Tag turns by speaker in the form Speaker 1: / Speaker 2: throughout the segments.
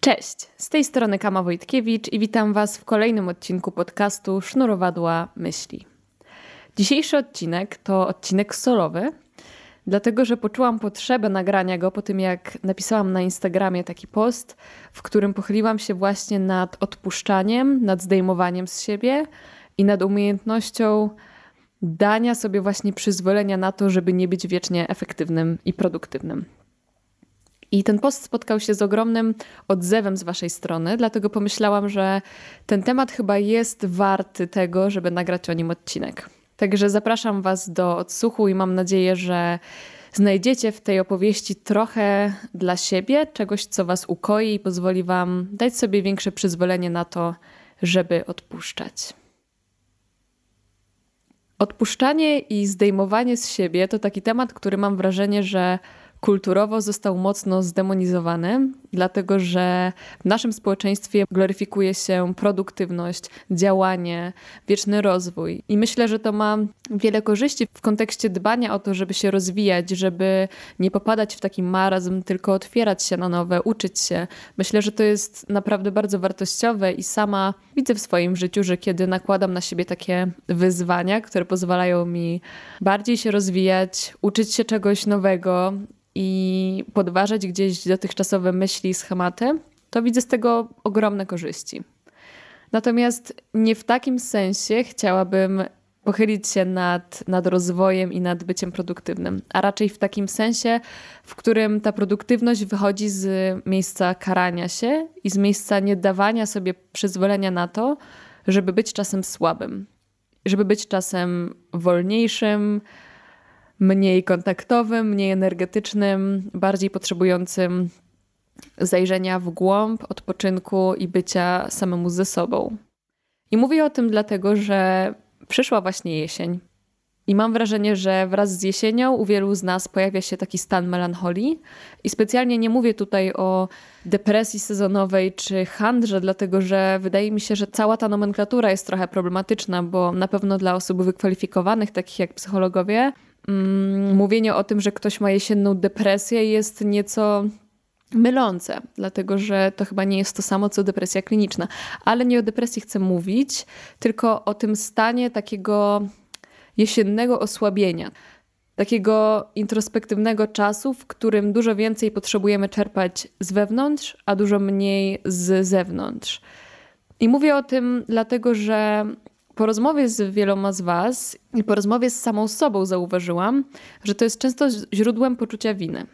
Speaker 1: Cześć, z tej strony Kama Wojtkiewicz i witam Was w kolejnym odcinku podcastu Sznurowadła Myśli. Dzisiejszy odcinek to odcinek solowy, dlatego że poczułam potrzebę nagrania go po tym, jak napisałam na Instagramie taki post, w którym pochyliłam się właśnie nad odpuszczaniem, nad zdejmowaniem z siebie i nad umiejętnością dania sobie właśnie przyzwolenia na to, żeby nie być wiecznie efektywnym i produktywnym. I ten post spotkał się z ogromnym odzewem z Waszej strony, dlatego pomyślałam, że ten temat chyba jest warty tego, żeby nagrać o nim odcinek. Także zapraszam Was do odsłuchu i mam nadzieję, że znajdziecie w tej opowieści trochę dla siebie, czegoś, co Was ukoi i pozwoli Wam dać sobie większe przyzwolenie na to, żeby odpuszczać. Odpuszczanie i zdejmowanie z siebie to taki temat, który mam wrażenie, że kulturowo został mocno zdemonizowany, dlatego że w naszym społeczeństwie gloryfikuje się produktywność, działanie, wieczny rozwój. I myślę, że to ma wiele korzyści w kontekście dbania o to, żeby się rozwijać, żeby nie popadać w taki marazm, tylko otwierać się na nowe, uczyć się. Myślę, że to jest naprawdę bardzo wartościowe i sama widzę w swoim życiu, że kiedy nakładam na siebie takie wyzwania, które pozwalają mi bardziej się rozwijać, uczyć się czegoś nowego, i podważać gdzieś dotychczasowe myśli i schematy, to widzę z tego ogromne korzyści. Natomiast nie w takim sensie chciałabym pochylić się nad, nad rozwojem i nad byciem produktywnym, a raczej w takim sensie, w którym ta produktywność wychodzi z miejsca karania się i z miejsca nie dawania sobie przyzwolenia na to, żeby być czasem słabym, żeby być czasem wolniejszym, mniej kontaktowym, mniej energetycznym, bardziej potrzebującym zajrzenia w głąb, odpoczynku i bycia samemu ze sobą. I mówię o tym dlatego, że przyszła właśnie jesień. I mam wrażenie, że wraz z jesienią u wielu z nas pojawia się taki stan melancholii. I specjalnie nie mówię tutaj o depresji sezonowej czy handrze, dlatego że wydaje mi się, że cała ta nomenklatura jest trochę problematyczna, bo na pewno dla osób wykwalifikowanych, takich jak psychologowie, mm, mówienie o tym, że ktoś ma jesienną depresję jest nieco mylące, dlatego że to chyba nie jest to samo co depresja kliniczna. Ale nie o depresji chcę mówić, tylko o tym stanie takiego jesiennego osłabienia. Takiego introspektywnego czasu, w którym dużo więcej potrzebujemy czerpać z wewnątrz, a dużo mniej z zewnątrz. I mówię o tym dlatego, że po rozmowie z wieloma z Was i po rozmowie z samą sobą zauważyłam, że to jest często źródłem poczucia winy.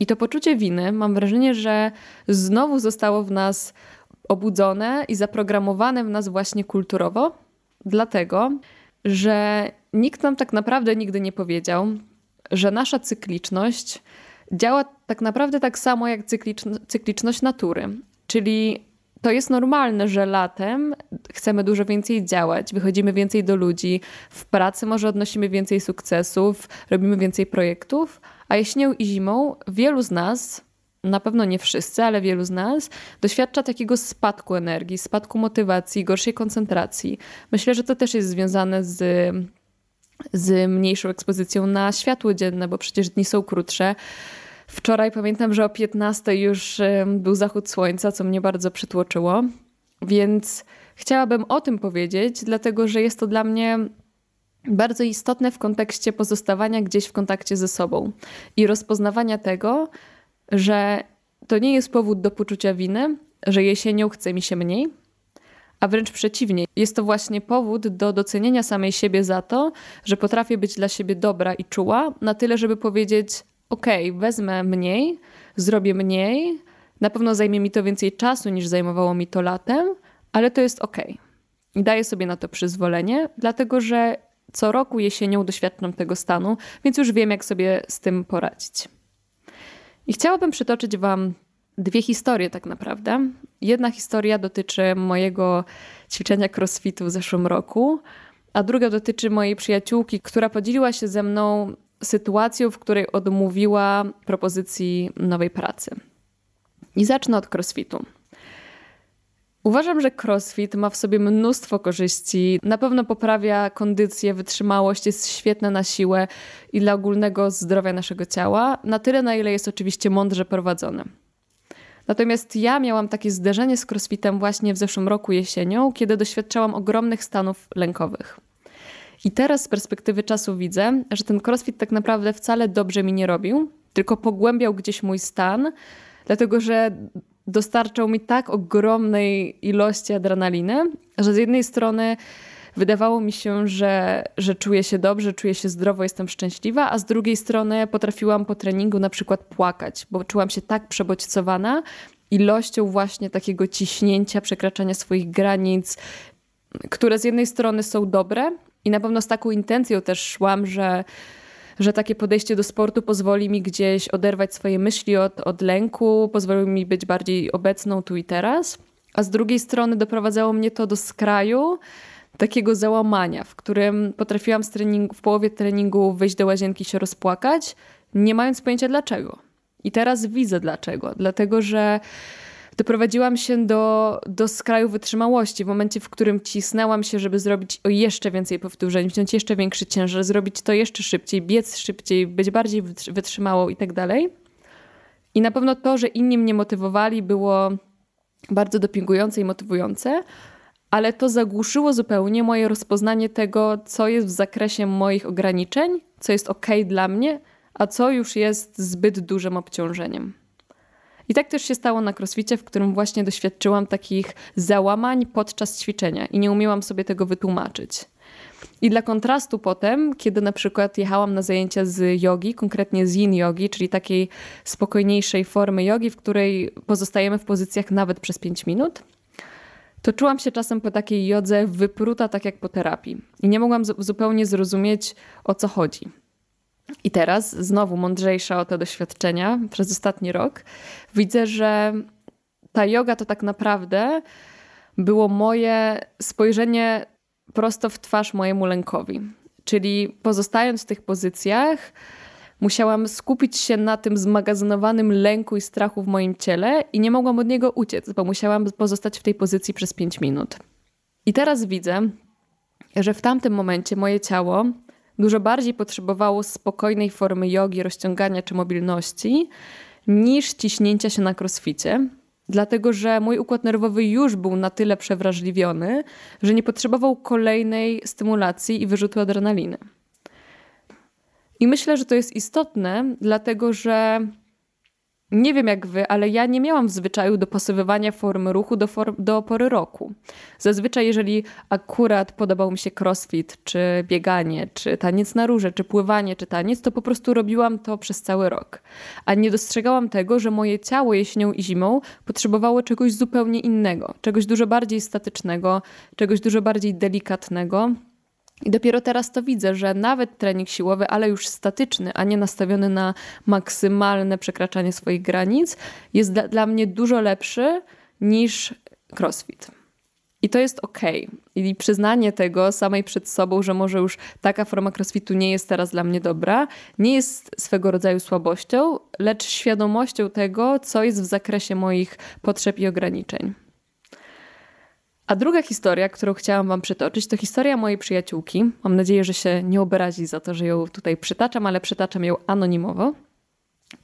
Speaker 1: I to poczucie winy, mam wrażenie, że znowu zostało w nas obudzone i zaprogramowane w nas właśnie kulturowo, dlatego że nikt nam tak naprawdę nigdy nie powiedział, że nasza cykliczność działa tak naprawdę tak samo jak cykliczność natury. Czyli to jest normalne, że latem chcemy dużo więcej działać, wychodzimy więcej do ludzi, w pracy może odnosimy więcej sukcesów, robimy więcej projektów, a jesienią i zimą wielu z nas, na pewno nie wszyscy, ale wielu z nas, doświadcza takiego spadku energii, spadku motywacji, gorszej koncentracji. Myślę, że to też jest związane z, z mniejszą ekspozycją na światło dzienne, bo przecież dni są krótsze Wczoraj pamiętam, że o 15 już był zachód słońca, co mnie bardzo przytłoczyło. Więc chciałabym o tym powiedzieć, dlatego że jest to dla mnie bardzo istotne w kontekście pozostawania gdzieś w kontakcie ze sobą i rozpoznawania tego, że to nie jest powód do poczucia winy, że jesienią chce mi się mniej, a wręcz przeciwnie, jest to właśnie powód do docenienia samej siebie za to, że potrafię być dla siebie dobra i czuła, na tyle, żeby powiedzieć: okay, wezmę mniej, zrobię mniej, na pewno zajmie mi to więcej czasu niż zajmowało mi to latem, ale to jest ok. I daję sobie na to przyzwolenie, dlatego że co roku jesienią doświadczam tego stanu, więc już wiem, jak sobie z tym poradzić. I chciałabym przytoczyć Wam dwie historie, tak naprawdę. Jedna historia dotyczy mojego ćwiczenia crossfitu w zeszłym roku, a druga dotyczy mojej przyjaciółki, która podzieliła się ze mną sytuacją, w której odmówiła propozycji nowej pracy. I zacznę od crossfitu. Uważam, że crossfit ma w sobie mnóstwo korzyści. Na pewno poprawia kondycję, wytrzymałość, jest świetne na siłę i dla ogólnego zdrowia naszego ciała, na tyle, na ile jest oczywiście mądrze prowadzone. Natomiast ja miałam takie zderzenie z crossfitem właśnie w zeszłym roku jesienią, kiedy doświadczałam ogromnych stanów lękowych. I teraz z perspektywy czasu widzę, że ten crossfit tak naprawdę wcale dobrze mi nie robił, tylko pogłębiał gdzieś mój stan, dlatego że dostarczał mi tak ogromnej ilości adrenaliny, że z jednej strony wydawało mi się, że, że czuję się dobrze, czuję się zdrowo, jestem szczęśliwa, a z drugiej strony potrafiłam po treningu na przykład płakać, bo czułam się tak przebodźcowana ilością właśnie takiego ciśnięcia, przekraczania swoich granic, które z jednej strony są dobre i na pewno z taką intencją też szłam, że że takie podejście do sportu pozwoli mi gdzieś oderwać swoje myśli od, od lęku, pozwoli mi być bardziej obecną tu i teraz. A z drugiej strony doprowadzało mnie to do skraju takiego załamania, w którym potrafiłam treningu, w połowie treningu wyjść do łazienki się rozpłakać, nie mając pojęcia dlaczego. I teraz widzę dlaczego. Dlatego, że doprowadziłam się do, do skraju wytrzymałości. W momencie, w którym cisnęłam się, żeby zrobić o jeszcze więcej powtórzeń, wziąć jeszcze większy ciężar, zrobić to jeszcze szybciej, biec szybciej, być bardziej wytrzymałą i tak dalej. I na pewno to, że inni mnie motywowali, było bardzo dopingujące i motywujące, ale to zagłuszyło zupełnie moje rozpoznanie tego, co jest w zakresie moich ograniczeń, co jest ok dla mnie, a co już jest zbyt dużym obciążeniem. I tak też się stało na crossficie, w którym właśnie doświadczyłam takich załamań podczas ćwiczenia i nie umiałam sobie tego wytłumaczyć. I dla kontrastu potem, kiedy na przykład jechałam na zajęcia z jogi, konkretnie z yin jogi, czyli takiej spokojniejszej formy jogi, w której pozostajemy w pozycjach nawet przez 5 minut, to czułam się czasem po takiej jodze wypruta tak jak po terapii. I nie mogłam zupełnie zrozumieć, o co chodzi. I teraz, znowu mądrzejsza o te doświadczenia przez ostatni rok, widzę, że ta yoga to tak naprawdę było moje spojrzenie prosto w twarz mojemu lękowi. Czyli pozostając w tych pozycjach, musiałam skupić się na tym zmagazynowanym lęku i strachu w moim ciele i nie mogłam od niego uciec, bo musiałam pozostać w tej pozycji przez 5 minut. I teraz widzę, że w tamtym momencie moje ciało dużo bardziej potrzebowało spokojnej formy jogi, rozciągania czy mobilności niż ciśnięcia się na crossficie, dlatego że mój układ nerwowy już był na tyle przewrażliwiony, że nie potrzebował kolejnej stymulacji i wyrzutu adrenaliny. I myślę, że to jest istotne, dlatego że nie wiem jak wy, ale ja nie miałam w zwyczaju dopasowywania formy ruchu do, form, do pory roku. Zazwyczaj, jeżeli akurat podobał mi się crossfit, czy bieganie, czy taniec na róże, czy pływanie, czy taniec, to po prostu robiłam to przez cały rok. A nie dostrzegałam tego, że moje ciało jesienią i zimą potrzebowało czegoś zupełnie innego, czegoś dużo bardziej statycznego, czegoś dużo bardziej delikatnego i dopiero teraz to widzę, że nawet trening siłowy, ale już statyczny, a nie nastawiony na maksymalne przekraczanie swoich granic, jest dla, dla mnie dużo lepszy niż crossfit. I to jest ok. I przyznanie tego samej przed sobą, że może już taka forma crossfitu nie jest teraz dla mnie dobra, nie jest swego rodzaju słabością, lecz świadomością tego, co jest w zakresie moich potrzeb i ograniczeń. A druga historia, którą chciałam Wam przytoczyć, to historia mojej przyjaciółki. Mam nadzieję, że się nie obrazi za to, że ją tutaj przytaczam, ale przytaczam ją anonimowo,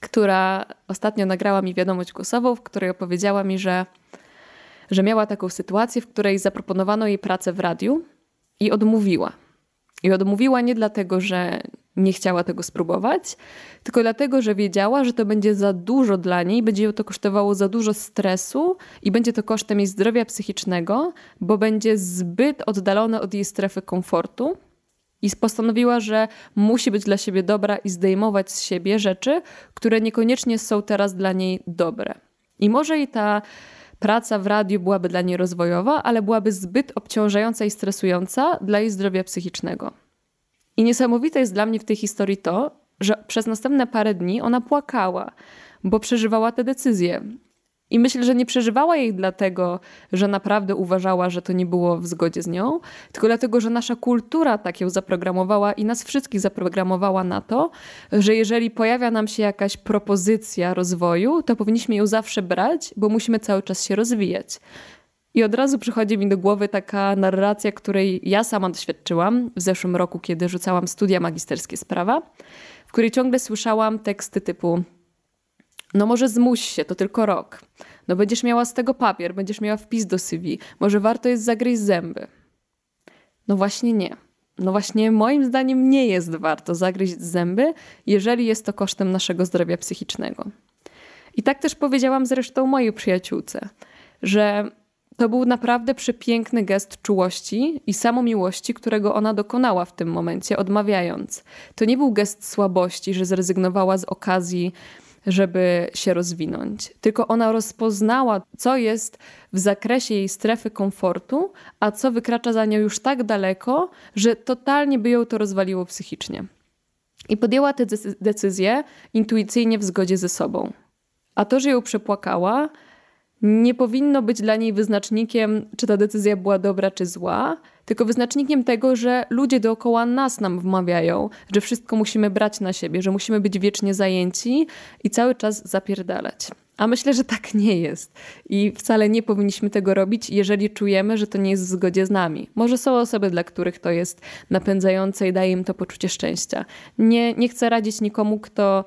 Speaker 1: która ostatnio nagrała mi wiadomość głosową, w której opowiedziała mi, że, że miała taką sytuację, w której zaproponowano jej pracę w radiu i odmówiła. I odmówiła nie dlatego, że nie chciała tego spróbować, tylko dlatego, że wiedziała, że to będzie za dużo dla niej, będzie ją to kosztowało za dużo stresu i będzie to kosztem jej zdrowia psychicznego, bo będzie zbyt oddalone od jej strefy komfortu. I postanowiła, że musi być dla siebie dobra i zdejmować z siebie rzeczy, które niekoniecznie są teraz dla niej dobre. I może i ta praca w radiu byłaby dla niej rozwojowa, ale byłaby zbyt obciążająca i stresująca dla jej zdrowia psychicznego. I niesamowite jest dla mnie w tej historii to, że przez następne parę dni ona płakała, bo przeżywała te decyzje. I myślę, że nie przeżywała jej dlatego, że naprawdę uważała, że to nie było w zgodzie z nią, tylko dlatego, że nasza kultura tak ją zaprogramowała i nas wszystkich zaprogramowała na to, że jeżeli pojawia nam się jakaś propozycja rozwoju, to powinniśmy ją zawsze brać, bo musimy cały czas się rozwijać. I od razu przychodzi mi do głowy taka narracja, której ja sama doświadczyłam w zeszłym roku, kiedy rzucałam studia magisterskie z prawa, w której ciągle słyszałam teksty typu No może zmuś się, to tylko rok. No będziesz miała z tego papier, będziesz miała wpis do CV. Może warto jest zagryźć zęby. No właśnie nie. No właśnie moim zdaniem nie jest warto zagryźć zęby, jeżeli jest to kosztem naszego zdrowia psychicznego. I tak też powiedziałam zresztą mojej przyjaciółce, że to był naprawdę przepiękny gest czułości i samomiłości, którego ona dokonała w tym momencie, odmawiając. To nie był gest słabości, że zrezygnowała z okazji, żeby się rozwinąć, tylko ona rozpoznała, co jest w zakresie jej strefy komfortu, a co wykracza za nią już tak daleko, że totalnie by ją to rozwaliło psychicznie. I podjęła tę decyzję intuicyjnie w zgodzie ze sobą. A to, że ją przepłakała, nie powinno być dla niej wyznacznikiem, czy ta decyzja była dobra czy zła, tylko wyznacznikiem tego, że ludzie dookoła nas nam wmawiają, że wszystko musimy brać na siebie, że musimy być wiecznie zajęci i cały czas zapierdalać. A myślę, że tak nie jest. I wcale nie powinniśmy tego robić, jeżeli czujemy, że to nie jest w zgodzie z nami. Może są osoby, dla których to jest napędzające i daje im to poczucie szczęścia. Nie, nie chcę radzić nikomu, kto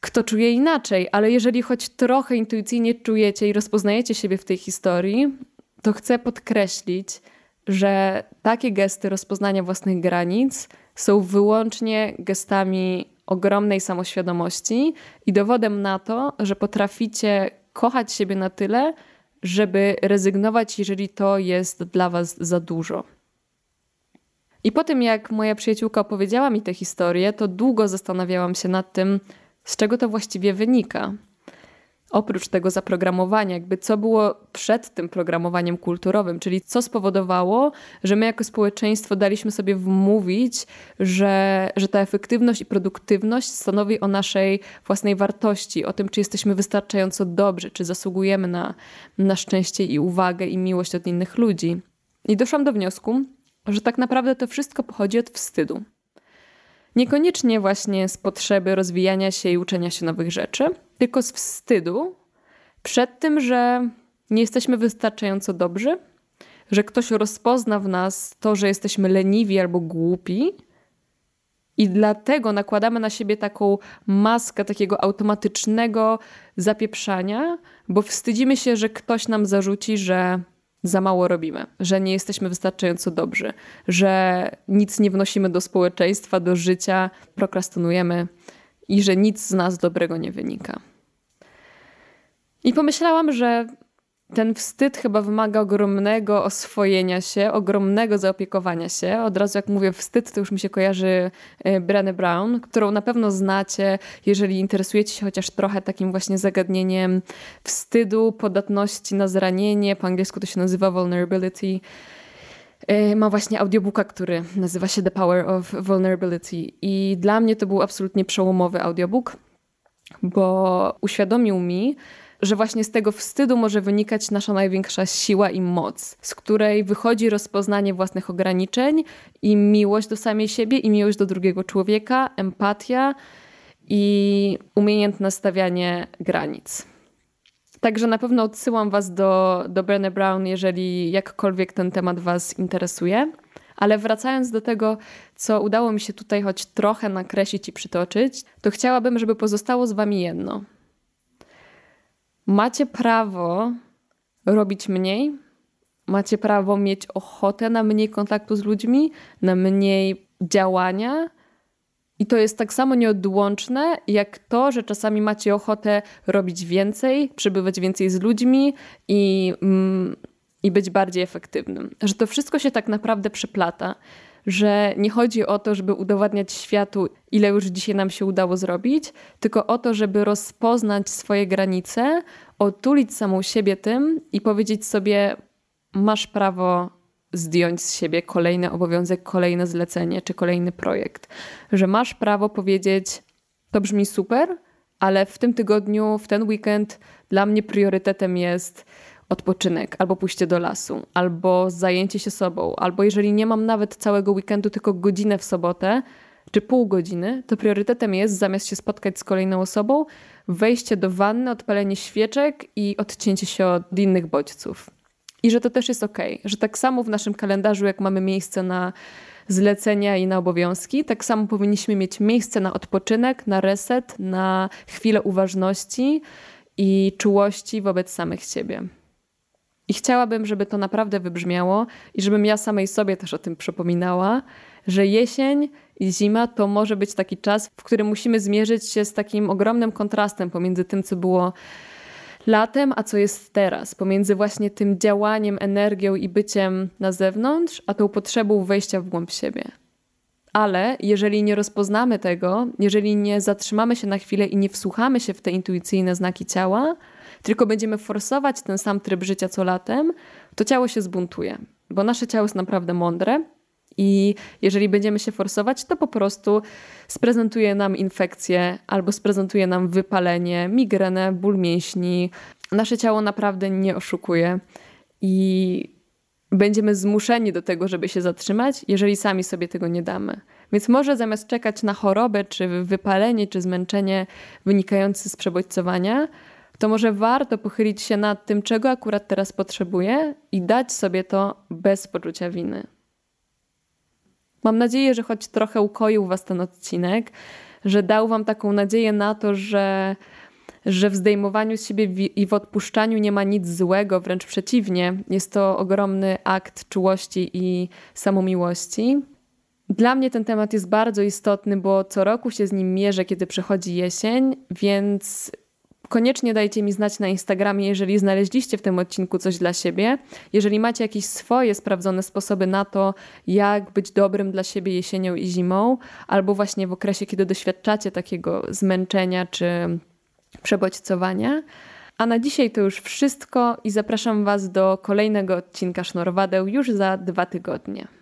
Speaker 1: kto czuje inaczej, ale jeżeli choć trochę intuicyjnie czujecie i rozpoznajecie siebie w tej historii, to chcę podkreślić, że takie gesty rozpoznania własnych granic są wyłącznie gestami ogromnej samoświadomości i dowodem na to, że potraficie kochać siebie na tyle, żeby rezygnować, jeżeli to jest dla Was za dużo. I po tym, jak moja przyjaciółka opowiedziała mi tę historię, to długo zastanawiałam się nad tym, z czego to właściwie wynika. Oprócz tego zaprogramowania, jakby co było przed tym programowaniem kulturowym, czyli co spowodowało, że my jako społeczeństwo daliśmy sobie wmówić, że, że ta efektywność i produktywność stanowi o naszej własnej wartości, o tym, czy jesteśmy wystarczająco dobrzy, czy zasługujemy na, na szczęście i uwagę i miłość od innych ludzi. I doszłam do wniosku, że tak naprawdę to wszystko pochodzi od wstydu. Niekoniecznie właśnie z potrzeby rozwijania się i uczenia się nowych rzeczy, tylko z wstydu przed tym, że nie jesteśmy wystarczająco dobrzy, że ktoś rozpozna w nas to, że jesteśmy leniwi albo głupi. I dlatego nakładamy na siebie taką maskę takiego automatycznego zapieprzania, bo wstydzimy się, że ktoś nam zarzuci, że za mało robimy, że nie jesteśmy wystarczająco dobrzy, że nic nie wnosimy do społeczeństwa, do życia, prokrastynujemy i że nic z nas dobrego nie wynika. I pomyślałam, że ten wstyd chyba wymaga ogromnego oswojenia się, ogromnego zaopiekowania się. Od razu jak mówię wstyd, to już mi się kojarzy e, Brené Brown, którą na pewno znacie, jeżeli interesujecie się chociaż trochę takim właśnie zagadnieniem wstydu, podatności na zranienie. Po angielsku to się nazywa vulnerability. E, ma właśnie audiobooka, który nazywa się The Power of Vulnerability. I dla mnie to był absolutnie przełomowy audiobook, bo uświadomił mi, że właśnie z tego wstydu może wynikać nasza największa siła i moc, z której wychodzi rozpoznanie własnych ograniczeń i miłość do samej siebie i miłość do drugiego człowieka, empatia i umiejętne stawianie granic. Także na pewno odsyłam Was do, do Brené Brown, jeżeli jakkolwiek ten temat Was interesuje. Ale wracając do tego, co udało mi się tutaj choć trochę nakreślić i przytoczyć, to chciałabym, żeby pozostało z Wami jedno – Macie prawo robić mniej, macie prawo mieć ochotę na mniej kontaktu z ludźmi, na mniej działania. I to jest tak samo nieodłączne, jak to, że czasami macie ochotę robić więcej, przebywać więcej z ludźmi i, mm, i być bardziej efektywnym. Że to wszystko się tak naprawdę przeplata że nie chodzi o to, żeby udowadniać światu, ile już dzisiaj nam się udało zrobić, tylko o to, żeby rozpoznać swoje granice, otulić samą siebie tym i powiedzieć sobie: Masz prawo zdjąć z siebie kolejny obowiązek, kolejne zlecenie czy kolejny projekt. Że masz prawo powiedzieć: To brzmi super, ale w tym tygodniu, w ten weekend dla mnie priorytetem jest odpoczynek, albo pójście do lasu, albo zajęcie się sobą, albo jeżeli nie mam nawet całego weekendu, tylko godzinę w sobotę, czy pół godziny, to priorytetem jest, zamiast się spotkać z kolejną osobą, wejście do wanny, odpalenie świeczek i odcięcie się od innych bodźców. I że to też jest ok, że tak samo w naszym kalendarzu, jak mamy miejsce na, zlecenia i na obowiązki, tak samo powinniśmy mieć miejsce na odpoczynek, na reset, na chwilę uważności i czułości wobec samych siebie. I chciałabym, żeby to naprawdę wybrzmiało i żebym ja samej sobie też o tym przypominała, że jesień i zima to może być taki czas, w którym musimy zmierzyć się z takim ogromnym kontrastem pomiędzy tym, co było latem, a co jest teraz, pomiędzy właśnie tym działaniem, energią i byciem na zewnątrz, a tą potrzebą wejścia w głąb siebie. Ale jeżeli nie rozpoznamy tego, jeżeli nie zatrzymamy się na chwilę i nie wsłuchamy się w te intuicyjne znaki ciała, tylko będziemy forsować ten sam tryb życia co latem, to ciało się zbuntuje. Bo nasze ciało jest naprawdę mądre i jeżeli będziemy się forsować, to po prostu sprezentuje nam infekcję albo sprezentuje nam wypalenie, migrenę, ból mięśni. Nasze ciało naprawdę nie oszukuje i będziemy zmuszeni do tego, żeby się zatrzymać, jeżeli sami sobie tego nie damy. Więc może zamiast czekać na chorobę, czy wypalenie, czy zmęczenie wynikające z przebodźcowania, to może warto pochylić się nad tym, czego akurat teraz potrzebuję i dać sobie to bez poczucia winy. Mam nadzieję, że choć trochę ukoił Was ten odcinek, że dał Wam taką nadzieję na to, że, że w zdejmowaniu z siebie i w odpuszczaniu nie ma nic złego, wręcz przeciwnie. Jest to ogromny akt czułości i samomiłości. Dla mnie ten temat jest bardzo istotny, bo co roku się z nim mierzę, kiedy przychodzi jesień, więc Koniecznie dajcie mi znać na Instagramie, jeżeli znaleźliście w tym odcinku coś dla siebie. Jeżeli macie jakieś swoje sprawdzone sposoby na to, jak być dobrym dla siebie jesienią i zimą, albo właśnie w okresie, kiedy doświadczacie takiego zmęczenia czy przebodźcowania. A na dzisiaj to już wszystko i zapraszam Was do kolejnego odcinka Sznurwadeł już za dwa tygodnie.